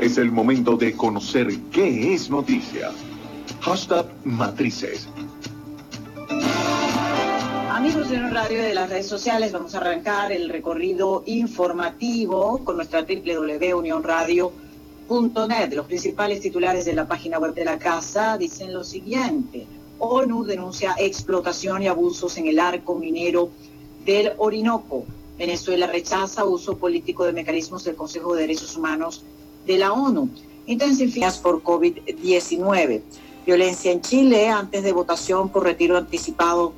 Es el momento de conocer qué es noticia. Hashtag Matrices. Amigos de la radio de las redes sociales, vamos a arrancar el recorrido informativo con nuestra www.unionradio.net. Los principales titulares de la página web de la casa dicen lo siguiente. ONU denuncia explotación y abusos en el arco minero del Orinoco. Venezuela rechaza uso político de mecanismos del Consejo de Derechos Humanos de la ONU. Intensificadas por COVID-19. Violencia en Chile antes de votación por retiro anticipado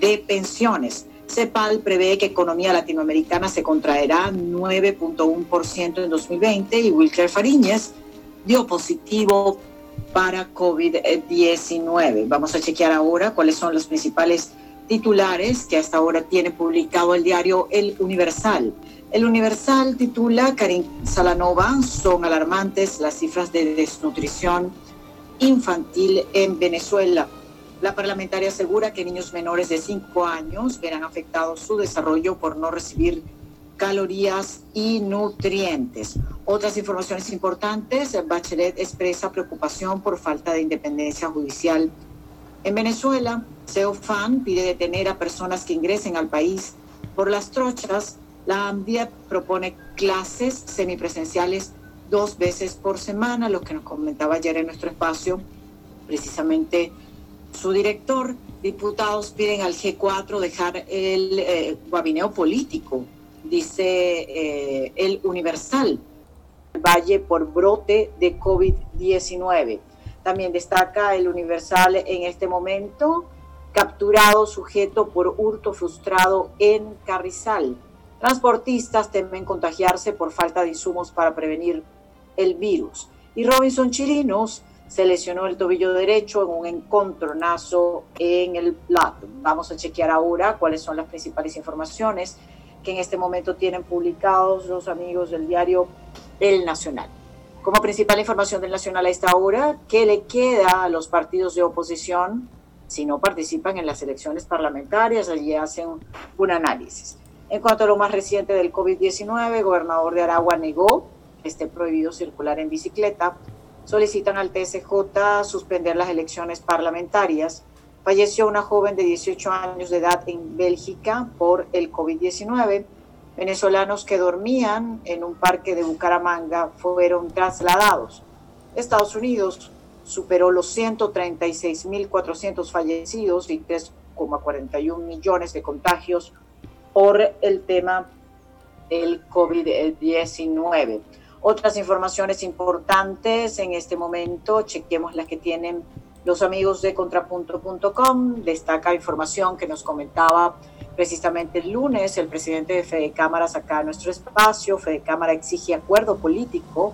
de pensiones. CEPAL prevé que economía latinoamericana se contraerá 9.1% en 2020 y Wilker Fariñez dio positivo para COVID-19. Vamos a chequear ahora cuáles son los principales titulares que hasta ahora tiene publicado el diario El Universal. El Universal titula Karim Salanova, son alarmantes las cifras de desnutrición infantil en Venezuela. La parlamentaria asegura que niños menores de 5 años verán afectado su desarrollo por no recibir calorías y nutrientes. Otras informaciones importantes, Bachelet expresa preocupación por falta de independencia judicial. En Venezuela, CEOFAN pide detener a personas que ingresen al país por las trochas. La AMDIA propone clases semipresenciales dos veces por semana, lo que nos comentaba ayer en nuestro espacio, precisamente su director, diputados piden al G4 dejar el eh, gabineo político, dice eh, el Universal, Valle por brote de COVID-19. También destaca el Universal en este momento, capturado sujeto por hurto frustrado en Carrizal. Transportistas temen contagiarse por falta de insumos para prevenir el virus. Y Robinson Chirinos se lesionó el tobillo derecho en un encontronazo en el plato. Vamos a chequear ahora cuáles son las principales informaciones que en este momento tienen publicados los amigos del diario El Nacional. Como principal información del Nacional a esta hora, ¿qué le queda a los partidos de oposición si no participan en las elecciones parlamentarias? Allí hacen un análisis. En cuanto a lo más reciente del COVID-19, el gobernador de Aragua negó que esté prohibido circular en bicicleta solicitan al TSJ suspender las elecciones parlamentarias. Falleció una joven de 18 años de edad en Bélgica por el COVID-19. Venezolanos que dormían en un parque de Bucaramanga fueron trasladados. Estados Unidos superó los 136.400 fallecidos y 3,41 millones de contagios por el tema del COVID-19. Otras informaciones importantes en este momento, chequemos las que tienen los amigos de contrapunto.com. Destaca información que nos comentaba precisamente el lunes el presidente de Fede Cámaras acá en nuestro espacio. Fede Cámara exige acuerdo político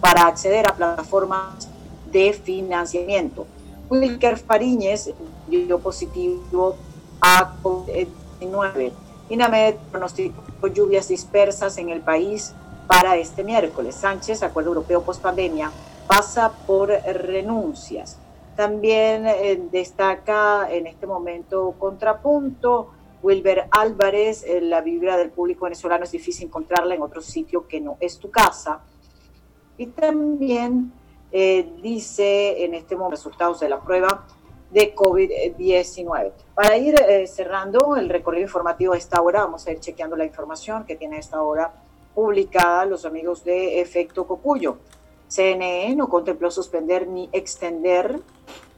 para acceder a plataformas de financiamiento. Wilker Fariñez dio positivo a COVID-19. INAMED pronosticó lluvias dispersas en el país para este miércoles. Sánchez, Acuerdo Europeo Post Pandemia, pasa por renuncias. También eh, destaca en este momento contrapunto. Wilber Álvarez, eh, la vibra del público venezolano es difícil encontrarla en otro sitio que no es tu casa. Y también eh, dice en este momento resultados de la prueba de COVID-19. Para ir cerrando el recorrido informativo a esta hora, vamos a ir chequeando la información que tiene a esta hora publicada los amigos de Efecto Cocuyo. CNE no contempló suspender ni extender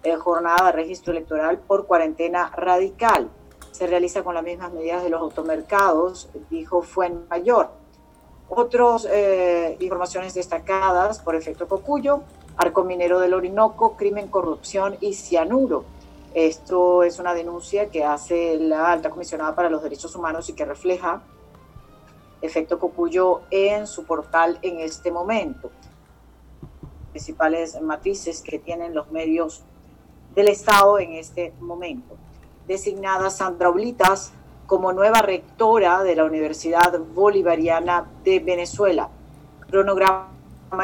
eh, jornada de registro electoral por cuarentena radical. Se realiza con las mismas medidas de los automercados, dijo Mayor. Otras eh, informaciones destacadas por Efecto Cocuyo, Arco Minero del Orinoco, crimen, corrupción y cianuro. Esto es una denuncia que hace la alta comisionada para los derechos humanos y que refleja Efecto Cocuyo en su portal en este momento. Principales matrices que tienen los medios del Estado en este momento. Designada Sandra Oblitas como nueva rectora de la Universidad Bolivariana de Venezuela. Cronograma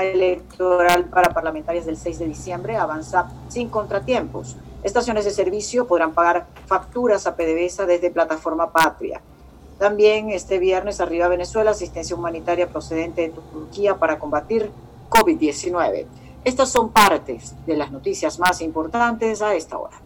electoral para parlamentarias del 6 de diciembre avanza sin contratiempos. Estaciones de servicio podrán pagar facturas a PDVSA desde plataforma Patria. También este viernes arriba Venezuela, asistencia humanitaria procedente de Turquía para combatir COVID-19. Estas son partes de las noticias más importantes a esta hora.